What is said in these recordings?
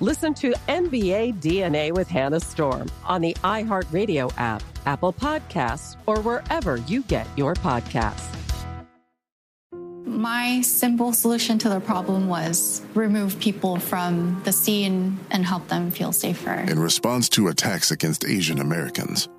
Listen to NBA DNA with Hannah Storm on the iHeartRadio app, Apple Podcasts, or wherever you get your podcasts. My simple solution to the problem was remove people from the scene and help them feel safer. In response to attacks against Asian Americans,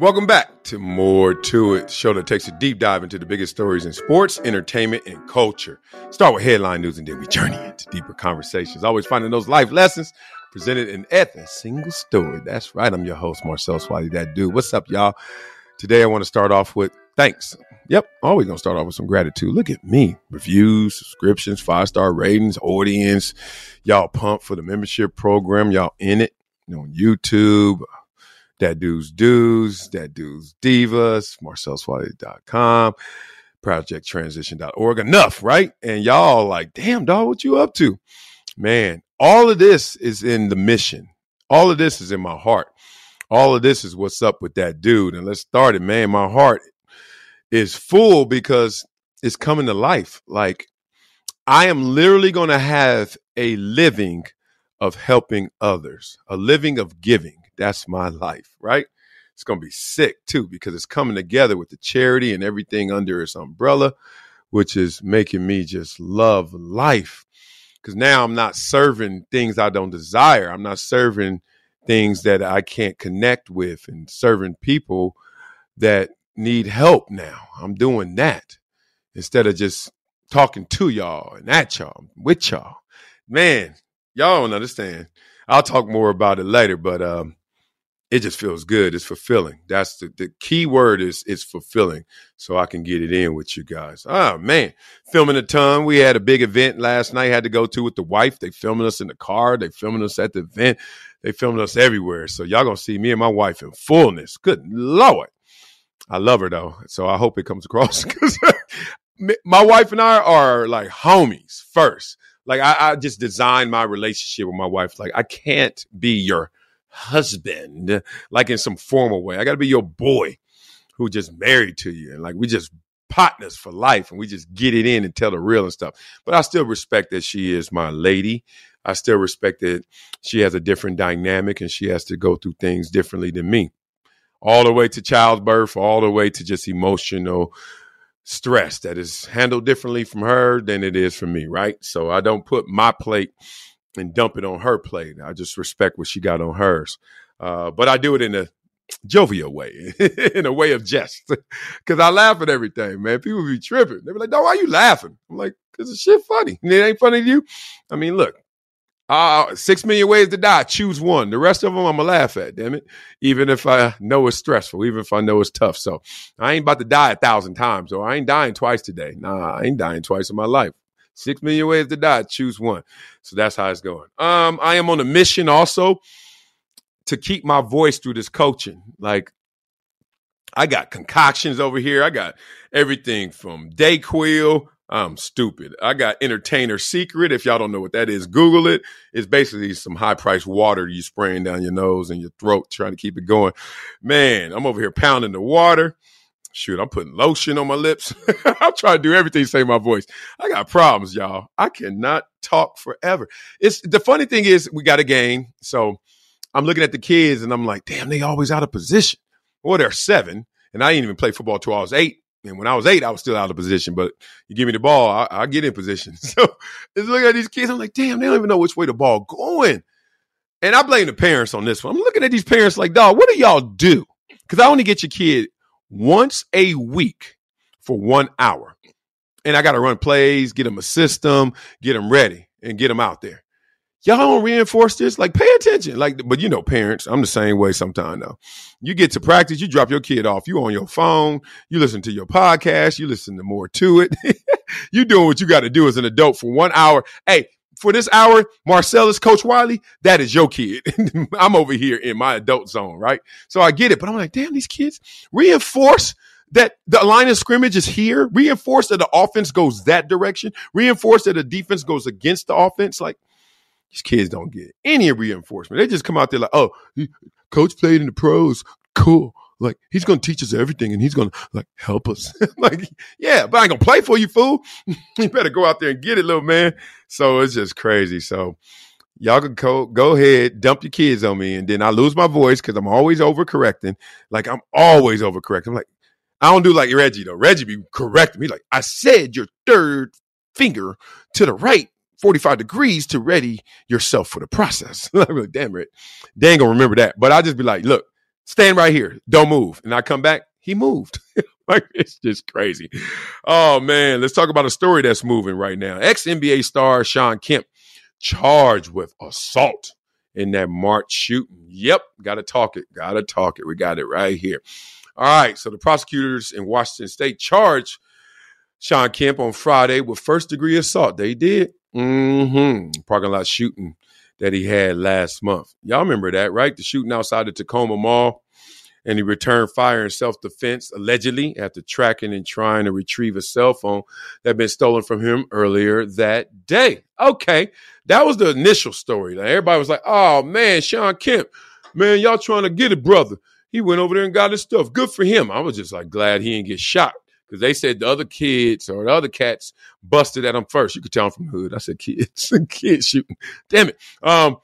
Welcome back to More to It, show that takes a deep dive into the biggest stories in sports, entertainment, and culture. Start with headline news and then we journey into deeper conversations. Always finding those life lessons presented in a single story. That's right. I'm your host, Marcellus Wiley, that dude. What's up, y'all? Today I want to start off with thanks. Yep, always gonna start off with some gratitude. Look at me. Reviews, subscriptions, five-star ratings, audience. Y'all pumped for the membership program. Y'all in it you know, on YouTube that dude's dudes, that dude's divas, marcelluswiley.com, projecttransition.org. Enough, right? And y'all like, damn, dog, what you up to? Man, all of this is in the mission. All of this is in my heart. All of this is what's up with that dude. And let's start it, man. My heart is full because it's coming to life. Like, I am literally going to have a living of helping others, a living of giving. That's my life, right? It's going to be sick too because it's coming together with the charity and everything under its umbrella, which is making me just love life. Because now I'm not serving things I don't desire. I'm not serving things that I can't connect with and serving people that need help now. I'm doing that instead of just talking to y'all and at y'all, with y'all. Man, y'all don't understand. I'll talk more about it later, but um, it just feels good. It's fulfilling. That's the, the key word is it's fulfilling. So I can get it in with you guys. Oh man. Filming a ton. We had a big event last night, had to go to with the wife. They filming us in the car. They filming us at the event. They filming us everywhere. So y'all gonna see me and my wife in fullness. Good Lord. I love her though. So I hope it comes across because my wife and I are like homies first. Like I, I just designed my relationship with my wife. Like I can't be your husband, like in some formal way. I got to be your boy who just married to you. And like we just partners for life and we just get it in and tell the real and stuff. But I still respect that she is my lady. I still respect that she has a different dynamic and she has to go through things differently than me. All the way to childbirth, all the way to just emotional stress that is handled differently from her than it is from me, right? So I don't put my plate and dump it on her plate. I just respect what she got on hers. Uh, but I do it in a jovial way, in a way of jest, because I laugh at everything, man. People be tripping. They be like, "No, why are you laughing?" I'm like, "Cause the shit funny. And it ain't funny to you." I mean, look, uh, six million ways to die. Choose one. The rest of them, I'm gonna laugh at. Damn it. Even if I know it's stressful, even if I know it's tough. So I ain't about to die a thousand times, or I ain't dying twice today. Nah, I ain't dying twice in my life. Six million ways to die. Choose one. So that's how it's going. Um, I am on a mission also to keep my voice through this coaching. Like I got concoctions over here. I got everything from Dayquil. I'm stupid. I got Entertainer Secret. If y'all don't know what that is, Google it. It's basically some high priced water you spraying down your nose and your throat, trying to keep it going. Man, I'm over here pounding the water shoot, I'm putting lotion on my lips. I'm trying to do everything to save my voice. I got problems, y'all. I cannot talk forever. It's the funny thing is we got a game. So I'm looking at the kids and I'm like, damn, they always out of position. Well, they're seven. And I didn't even play football till I was eight. And when I was eight, I was still out of position. But you give me the ball, I, I get in position. So just looking at these kids, I'm like, damn, they don't even know which way the ball going. And I blame the parents on this one. I'm looking at these parents like, dog, what do y'all do? Because I only get your kid once a week for one hour. And I got to run plays, get them a system, get them ready, and get them out there. Y'all don't reinforce this. Like, pay attention. Like, but you know, parents, I'm the same way sometimes though. You get to practice, you drop your kid off. You on your phone, you listen to your podcast, you listen to more to it. you doing what you got to do as an adult for one hour. Hey, for this hour, Marcellus, Coach Wiley, that is your kid. I'm over here in my adult zone, right? So I get it, but I'm like, damn, these kids reinforce that the line of scrimmage is here, reinforce that the offense goes that direction, reinforce that the defense goes against the offense. Like these kids don't get any reinforcement. They just come out there like, oh, coach played in the pros. Cool. Like he's gonna teach us everything and he's gonna like help us. like, yeah, but I ain't gonna play for you, fool. you better go out there and get it, little man. So it's just crazy. So y'all can go, go ahead, dump your kids on me, and then I lose my voice because I'm always overcorrecting. Like I'm always overcorrecting. I'm like, I don't do like Reggie though. Reggie be correcting me. Like, I said your third finger to the right 45 degrees to ready yourself for the process. I'm like, damn it. They ain't gonna remember that. But I'll just be like, look, stand right here. Don't move. And I come back, he moved. like it's just crazy. Oh man, let's talk about a story that's moving right now. Ex NBA star Shawn Kemp charged with assault in that March shooting. Yep, got to talk it. Got to talk it. We got it right here. All right, so the prosecutors in Washington State charged Shawn Kemp on Friday with first degree assault. They did. Mm-hmm. Parking lot shooting that he had last month. Y'all remember that, right? The shooting outside the Tacoma Mall and he returned fire in self defense, allegedly, after tracking and trying to retrieve a cell phone that had been stolen from him earlier that day. Okay, that was the initial story. Everybody was like, oh man, Shawn Kemp, man, y'all trying to get it, brother. He went over there and got his stuff. Good for him. I was just like glad he didn't get shot because they said the other kids or the other cats busted at him first. You could tell them from the hood. I said kids, kids shooting. Damn it. Um,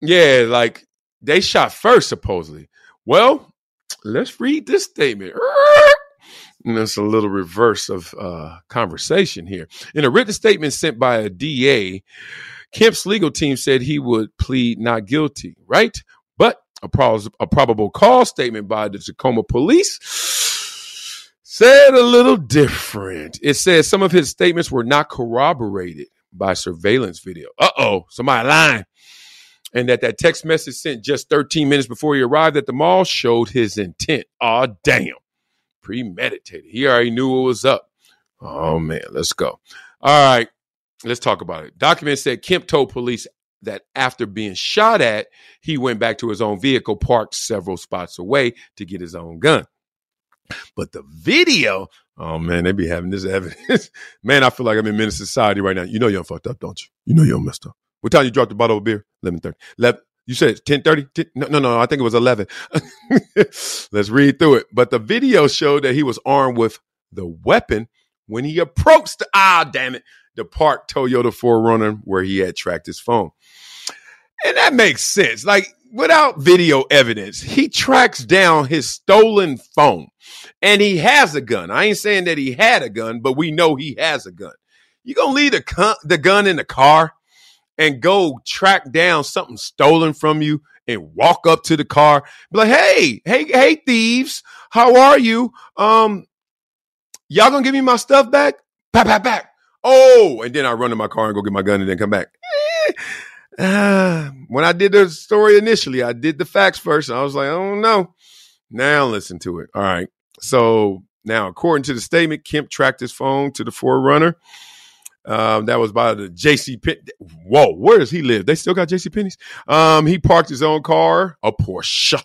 yeah, like they shot first supposedly. Well, let's read this statement. And that's a little reverse of uh, conversation here. In a written statement sent by a DA, Kemp's legal team said he would plead not guilty, right? But a, pro- a probable cause statement by the Tacoma police said a little different. It says some of his statements were not corroborated by surveillance video. Uh oh, somebody lying and that that text message sent just 13 minutes before he arrived at the mall showed his intent. Oh, damn. Premeditated. He already knew what was up. Oh, man. Let's go. All right. Let's talk about it. Documents said Kemp told police that after being shot at, he went back to his own vehicle parked several spots away to get his own gun. But the video, oh man, they be having this evidence. man, I feel like I'm in Menace Society right now. You know you're fucked up, don't you? You know you're messed up. What time you dropped the bottle of beer? 11.30. 11, you said 10.30? No, no, no, I think it was 11. Let's read through it. But the video showed that he was armed with the weapon when he approached the, ah, damn it, the parked Toyota 4Runner where he had tracked his phone. And that makes sense. Like, without video evidence, he tracks down his stolen phone and he has a gun. I ain't saying that he had a gun, but we know he has a gun. You gonna leave the, the gun in the car? and go track down something stolen from you and walk up to the car, be like, hey, hey, hey, thieves, how are you? Um, y'all gonna give me my stuff back? Back, back, back. Oh, and then I run to my car and go get my gun and then come back. Uh, when I did the story initially, I did the facts first. I was like, oh no. Now listen to it. All right. So now, according to the statement, Kemp tracked his phone to the 4Runner um, that was by the JC Pen. Whoa, where does he live? They still got JC Penney's. Um, he parked his own car, a Porsche,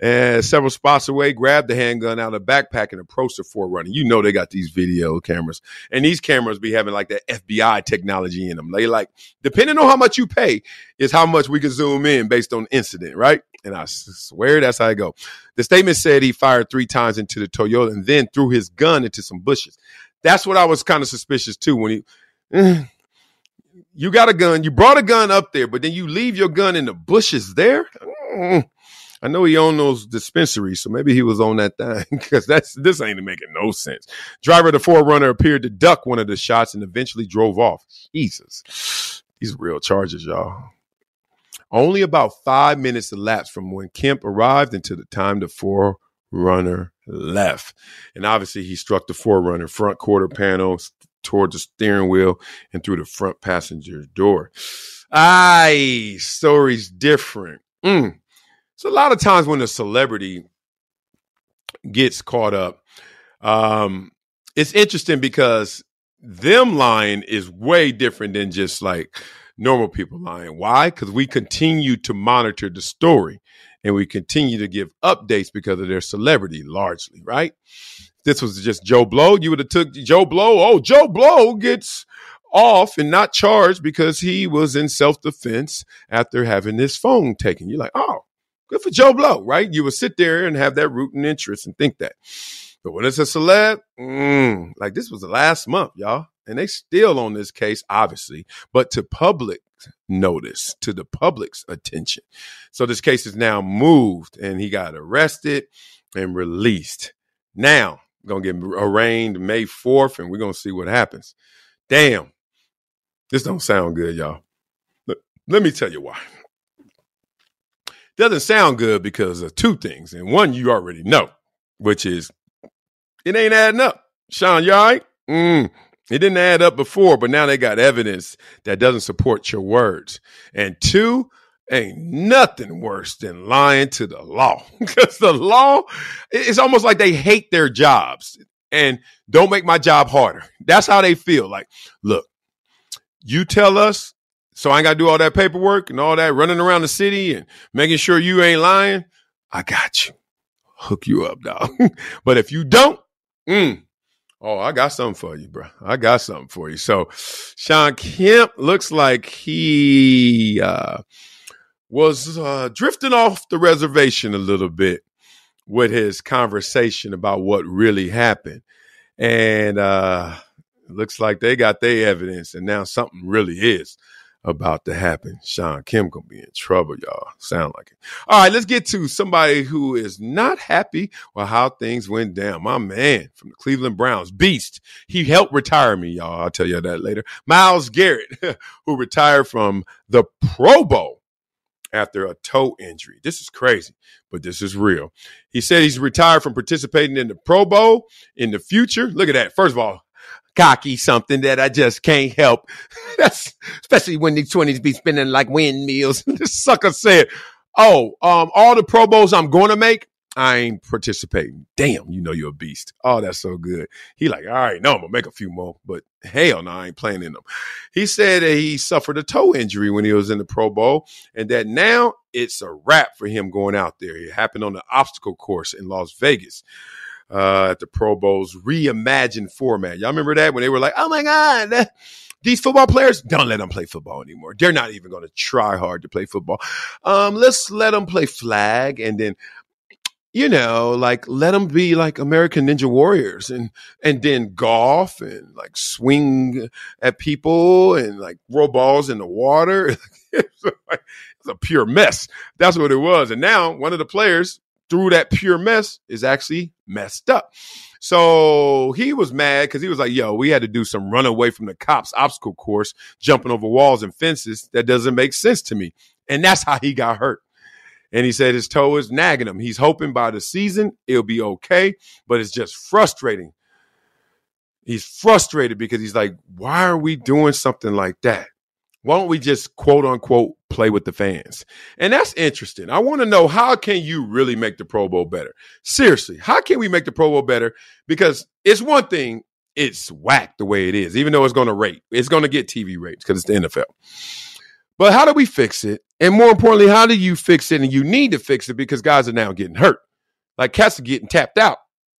and several spots away, grabbed the handgun out of the backpack and approached the 4Runner. You know they got these video cameras, and these cameras be having like that FBI technology in them. They like, depending on how much you pay, is how much we can zoom in based on incident, right? And I swear that's how I go. The statement said he fired three times into the Toyota and then threw his gun into some bushes. That's what I was kind of suspicious too when he you got a gun, you brought a gun up there, but then you leave your gun in the bushes there. Mm. I know he owned those dispensaries, so maybe he was on that thing because that's this ain't making no sense. Driver of the 4Runner appeared to duck one of the shots and eventually drove off. Jesus, these real charges, y'all. Only about five minutes elapsed from when Kemp arrived until the time the 4Runner left, and obviously he struck the 4Runner front quarter panel towards the steering wheel and through the front passenger door. Aye, story's different. Mm. So a lot of times when a celebrity gets caught up, um, it's interesting because them lying is way different than just like normal people lying. Why? Because we continue to monitor the story and we continue to give updates because of their celebrity largely, right? This was just Joe Blow. You would have took Joe Blow. Oh, Joe Blow gets off and not charged because he was in self defense after having his phone taken. You're like, oh, good for Joe Blow, right? You would sit there and have that rooting interest and think that. But when it's a celeb, mm, like this was the last month, y'all, and they still on this case, obviously, but to public notice, to the public's attention. So this case is now moved, and he got arrested and released. Now, gonna get arraigned May 4th, and we're gonna see what happens. Damn, this don't sound good, y'all. Let me tell you why. Doesn't sound good because of two things. And one you already know, which is it ain't adding up. Shawn, you all right? Mm, it didn't add up before, but now they got evidence that doesn't support your words. And two, ain't nothing worse than lying to the law because the law it's almost like they hate their jobs and don't make my job harder that's how they feel like look you tell us, so I ain't got to do all that paperwork and all that running around the city and making sure you ain't lying. I got you. Hook you up, dog. but if you don't, mm, oh, I got something for you, bro. I got something for you. So Shawn Kemp looks like he uh, was uh, drifting off the reservation a little bit with his conversation about what really happened. And uh, looks like they got their evidence, and now something really is about to happen. Shawn Kemp gonna be in trouble, y'all. Sound like it. All right, let's get to somebody who is not happy with how things went down. My man from the Cleveland Browns, Beast. He helped retire me, y'all. I'll tell you that later. Myles Garrett, who retired from the Pro Bowl after a toe injury. This is crazy, but this is real. He said he's retired from participating in the Pro Bowl in the future. Look at that. First of all, cocky something that I just can't help. That's especially when these 20s be spinning like windmills. this sucker said, Oh, um, all the Pro Bowls I'm gonna make, I ain't participating. Damn, you know you're a beast. Oh, that's so good. He like, all right, no, I'm gonna make a few more, but hell no, I ain't playing in them. He said that he suffered a toe injury when he was in the Pro Bowl, and that now it's a wrap for him going out there. It happened on the obstacle course in Las Vegas uh, at the Pro Bowl's reimagined format. Y'all remember that when they were like, "Oh my God." These football players, don't let them play football anymore. They're not even going to try hard to play football. Um, let's let them play flag and then you know, like let them be like American Ninja Warriors and and then golf and like swing at people and like throw balls in the water. it's, it's a pure mess. That's what it was. And now one of the players through that pure mess is actually messed up. So he was mad because he was like, yo, we had to do some run away from the cops obstacle course, jumping over walls and fences. That doesn't make sense to me. And that's how he got hurt. And he said his toe is nagging him. He's hoping by the season it'll be okay, but it's just frustrating. He's frustrated because he's like, why are we doing something like that? Why don't we just quote unquote play with the fans? And that's interesting. I want to know how can you really make the Pro Bowl better? Seriously, how can we make the Pro Bowl better? Because it's one thing, it's whack the way it is, even though it's going to rate. It's going to get TV rates because it's the NFL. But how do we fix it? And more importantly, how do you fix it? And you need to fix it because guys are now getting hurt. Like cats are getting tapped out.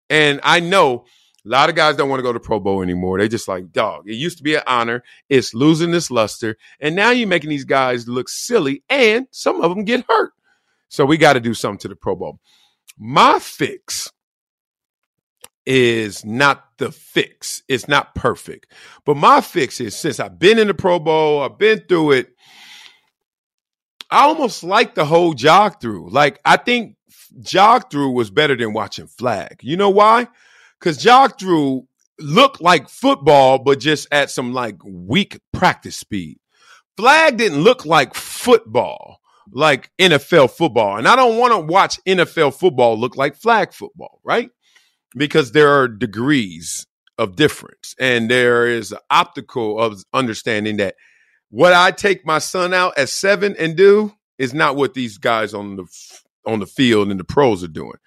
And I know a lot of guys don't want to go to Pro Bowl anymore. They just like, dog, it used to be an honor. It's losing this luster. And now you're making these guys look silly, and some of them get hurt. So we got to do something to the Pro Bowl. My fix is not the fix. It's not perfect. But my fix is since I've been in the Pro Bowl, I've been through it. I almost like the whole jog through. Like I think jog through was better than watching flag. You know why? Because jog through looked like football, but just at some like weak practice speed. Flag didn't look like football, like NFL football. And I don't want to watch NFL football look like flag football, right? Because there are degrees of difference. And there is an optical of understanding that what I take my son out at seven and do is not what these guys on the on the field and the pros are doing.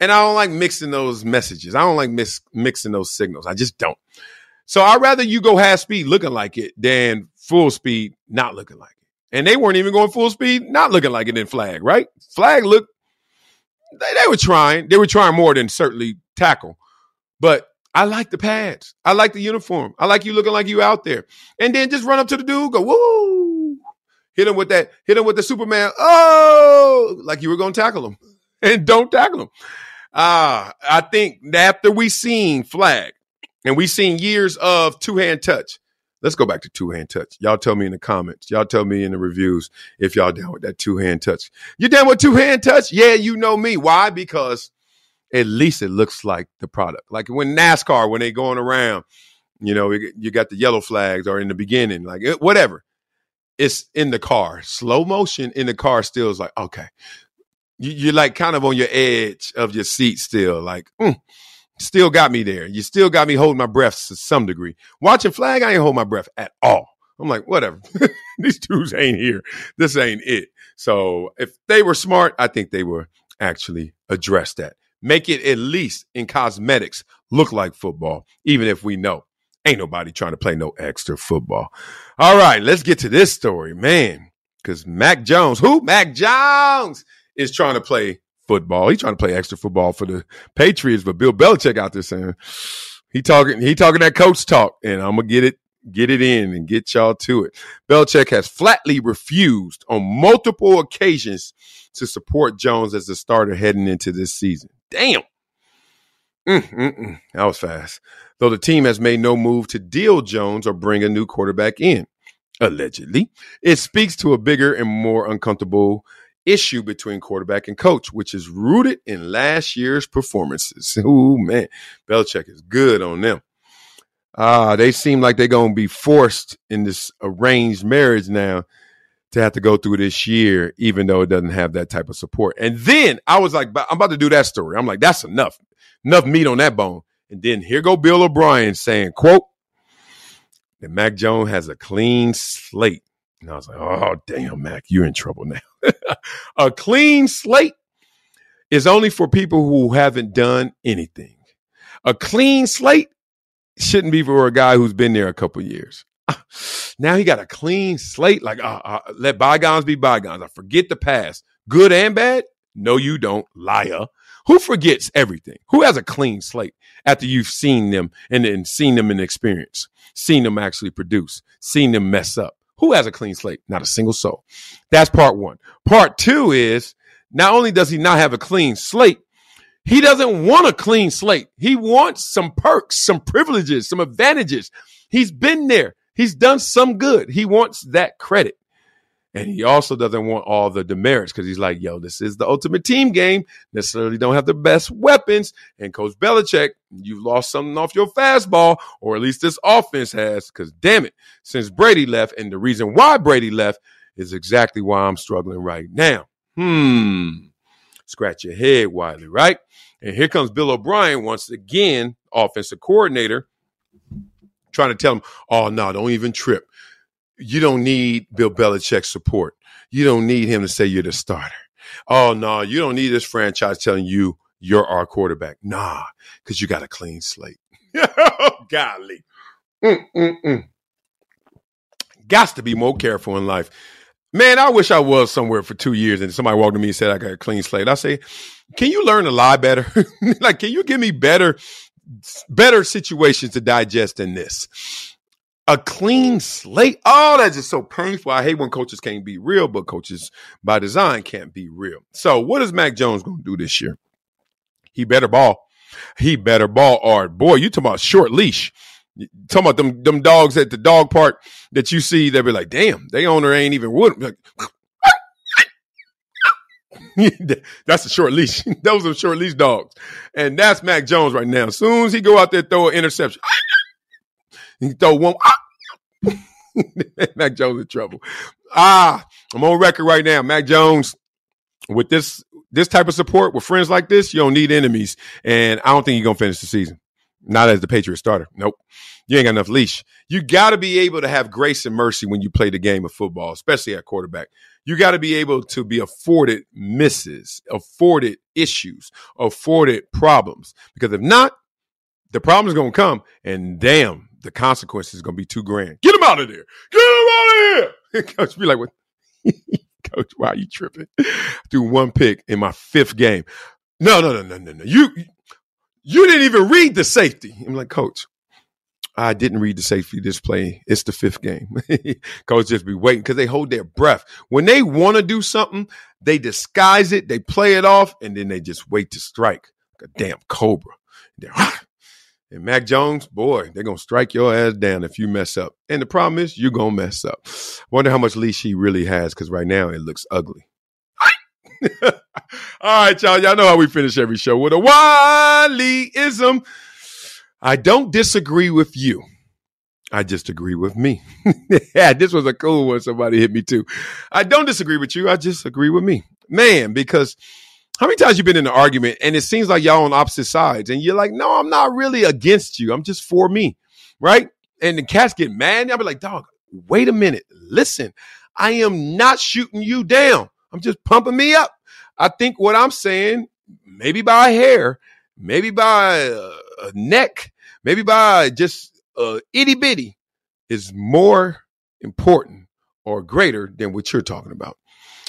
And I don't like mixing those messages. I don't like mix, mixing those signals. I just don't. So I'd rather you go half speed looking like it than full speed not looking like it. And they weren't even going full speed, not looking like it in flag, right? Flag looked, they, they were trying. They were trying more than certainly tackle. But I like the pads. I like the uniform. I like you looking like you out there. And then just run up to the dude, go, woo. Hit him with that, hit him with the Superman. Oh, like you were going to tackle him. And don't tackle him. Ah, I think after we seen flag and we seen years of two hand touch, let's go back to two hand touch. Y'all tell me in the comments. Y'all tell me in the reviews if y'all down with that two hand touch. You down with two hand touch? Yeah, you know me. Why? Because at least it looks like the product. Like when NASCAR, when they going around, you know, you got the yellow flags or in the beginning, like whatever. It's in the car. Slow motion in the car still is like, okay, you, are like kind of on your edge of your seat still, like, mm, still got me there. You still got me holding my breath to some degree. Watching flag, I ain't hold my breath at all. I'm like, whatever. These dudes ain't here. This ain't it. So if they were smart, I think they were actually address that. Make it at least in cosmetics look like football, even if we know ain't nobody trying to play no extra football. All right, let's get to this story, man. Because Mac Jones, who? Mac Jones is trying to play football. He's trying to play extra football for the Patriots, but Bill Belichick out there saying he talking he talking that coach talk, and I'm gonna get it get it in and get y'all to it. Belichick has flatly refused on multiple occasions to support Jones as the starter heading into this season. Damn. Mm-mm-mm. That was fast. Though the team has made no move to deal Jones or bring a new quarterback in, allegedly, it speaks to a bigger and more uncomfortable issue between quarterback and coach, which is rooted in last year's performances. Ooh, man, Belichick is good on them. Ah, uh, they seem like they're going to be forced in this arranged marriage now to have to go through this year, even though it doesn't have that type of support. And then I was like, I'm about to do that story. I'm like, that's enough, enough meat on that bone. And then here go Bill O'Brien saying, quote, that Mac Jones has a clean slate. And I was like, oh, damn, Mac, you're in trouble now. a clean slate is only for people who haven't done anything. A clean slate shouldn't be for a guy who's been there a couple years. Now he got a clean slate. Like, uh, uh, let bygones be bygones. I forget the past, good and bad. No, you don't, liar. Who forgets everything? Who has a clean slate after you've seen them and, and seen them in experience, seen them actually produce, seen them mess up? Who has a clean slate? Not a single soul. That's part one. Part two is not only does he not have a clean slate, he doesn't want a clean slate. He wants some perks, some privileges, some advantages. He's been there. He's done some good. He wants that credit. And he also doesn't want all the demerits because he's like, yo, this is the ultimate team game. Necessarily don't have the best weapons. And Coach Belichick, you've lost something off your fastball, or at least this offense has. Because damn it, since Brady left, and the reason why Brady left is exactly why I'm struggling right now. Hmm. Scratch your head, Wiley, right? And here comes Bill O'Brien once again, offensive coordinator, trying to tell him, oh, no, don't even trip you don't need Bill Belichick's support. You don't need him to say you're the starter. Oh no, you don't need this franchise telling you you're our quarterback. Nah, because you got a clean slate. Oh, golly. Mm-mm-mm. Got to be more careful in life. Man, I wish I was somewhere for two years and somebody walked to me and said I got a clean slate. I say, can you learn to lie better? like, can you give me better, better situations to digest than this? A clean slate. Oh, that's just so painful. I hate when coaches can't be real, but coaches by design can't be real. So, what is Mac Jones going to do this year? He better ball. He better ball hard. Boy, you talking about short leash. talking about them them dogs at the dog park that you see, they'll be like, damn, they owner ain't even wood. Like, that's a short leash. Those are short leash dogs. And that's Mac Jones right now. As soon as he go out there throw an interception, he throw one. Mac Jones in trouble. Ah, I'm on record right now. Mac Jones, with this this type of support, with friends like this, you don't need enemies. And I don't think you're gonna finish the season. Not as the Patriot starter. Nope. You ain't got enough leash. You got to be able to have grace and mercy when you play the game of football, especially at quarterback. You got to be able to be afforded misses, afforded issues, afforded problems. Because if not, the problem is going to come, and damn, the consequences is going to be too grand. Get him out of there. Get him out of here. Coach be like, what? Coach, why are you tripping? Do one pick in my fifth game. No, no, no, no, no, no. You you didn't even read the safety. I'm like, Coach, I didn't read the safety this play. It's the fifth game. Coach just be waiting because they hold their breath. When they want to do something, they disguise it, they play it off, and then they just wait to strike like a damn cobra. And Mac Jones, boy, they're gonna strike your ass down if you mess up. And the problem is you're gonna mess up. Wonder how much leash he really has, because right now it looks ugly. All right, y'all. Y'all know how we finish every show with a Wileyism. I don't disagree with you. I just agree with me. yeah, this was a cool one. Somebody hit me too. I don't disagree with you. I just agree with me. Man, because how many times you been in an argument and it seems like y'all on opposite sides and you're like, no, I'm not really against you. I'm just for me. Right. And the cats get mad. I'll be like, dog, wait a minute. Listen, I am not shooting you down. I'm just pumping me up. I think what I'm saying, maybe by hair, maybe by a neck, maybe by just a itty bitty, is more important or greater than what you're talking about.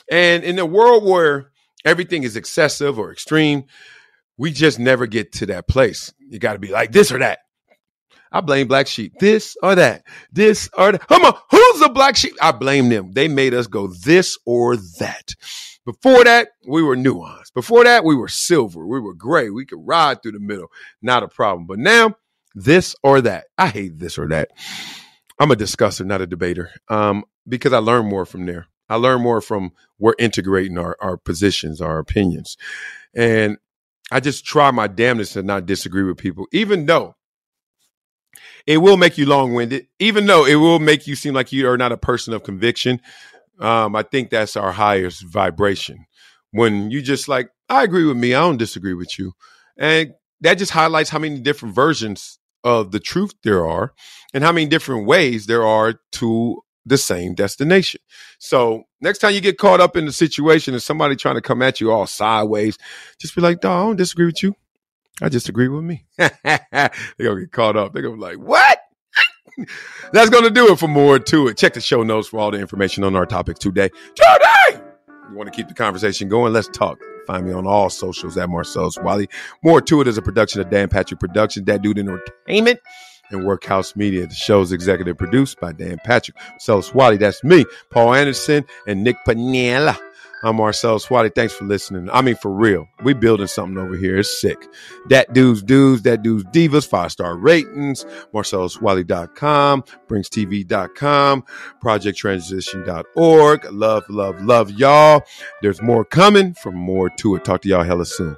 And in a world where everything is excessive or extreme, we just never get to that place. You got to be like this or that. I blame black sheep. This or that. This or that. Come on, who's the black sheep? I blame them. They made us go this or that. Before that, we were nuanced. Before that, we were silver. We were gray. We could ride through the middle. Not a problem. But now, this or that. I hate this or that. I'm a discusser, not a debater. Um, because I learn more from there. I learn more from we're integrating our, our positions, our opinions. And I just try my damnedest to not disagree with people, even though it will make you long winded, even though it will make you seem like you are not a person of conviction. Um, I think that's our highest vibration. When you just like, I agree with me, I don't disagree with you. And that just highlights how many different versions of the truth there are and how many different ways there are to the same destination. So next time you get caught up in the situation and somebody trying to come at you all sideways, just be like, dog, I don't disagree with you. I just agree with me. They're gonna get caught up. They're gonna be like, what? That's gonna do it for more to it. Check the show notes for all the information on our topic today. Today! You want to keep the conversation going? Let's talk. Find me on all socials at Marcellus Wiley. More to it is a production of Dan Patrick Productions, That Dude Entertainment, and Workhouse Media. The show's executive produced by Dan Patrick. Marcellus Wiley, that's me, Paul Anderson, and Nick Panella. I'm Marcellus Wiley. Thanks for listening. I mean, for real, we building something over here. It's sick. That dude's dudes, that dude's divas, five star ratings, marcelluswiley.com, bringstv.com, projecttransition.org. Love, love, love y'all. There's more coming from more to it. Talk to y'all hella soon.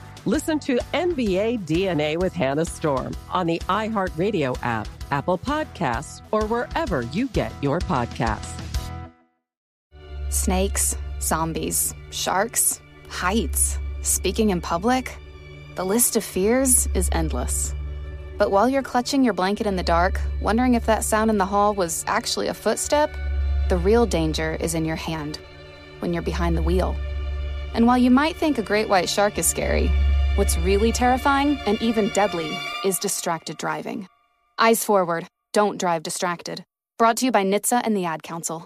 Listen to NBA DNA with Hannah Storm on the iHeartRadio app, Apple Podcasts, or wherever you get your podcasts. Snakes, zombies, sharks, heights, speaking in public. The list of fears is endless. But while you're clutching your blanket in the dark, wondering if that sound in the hall was actually a footstep, the real danger is in your hand when you're behind the wheel. And while you might think a great white shark is scary, what's really terrifying and even deadly is distracted driving. Eyes forward, don't drive distracted. Brought to you by NHTSA and the Ad Council.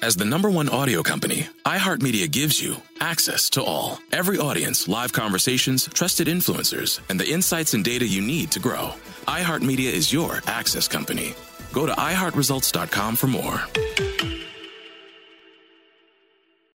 As the number one audio company, iHeartMedia gives you access to all. Every audience, live conversations, trusted influencers, and the insights and data you need to grow. iHeartMedia is your access company. Go to iHeartResults.com for more.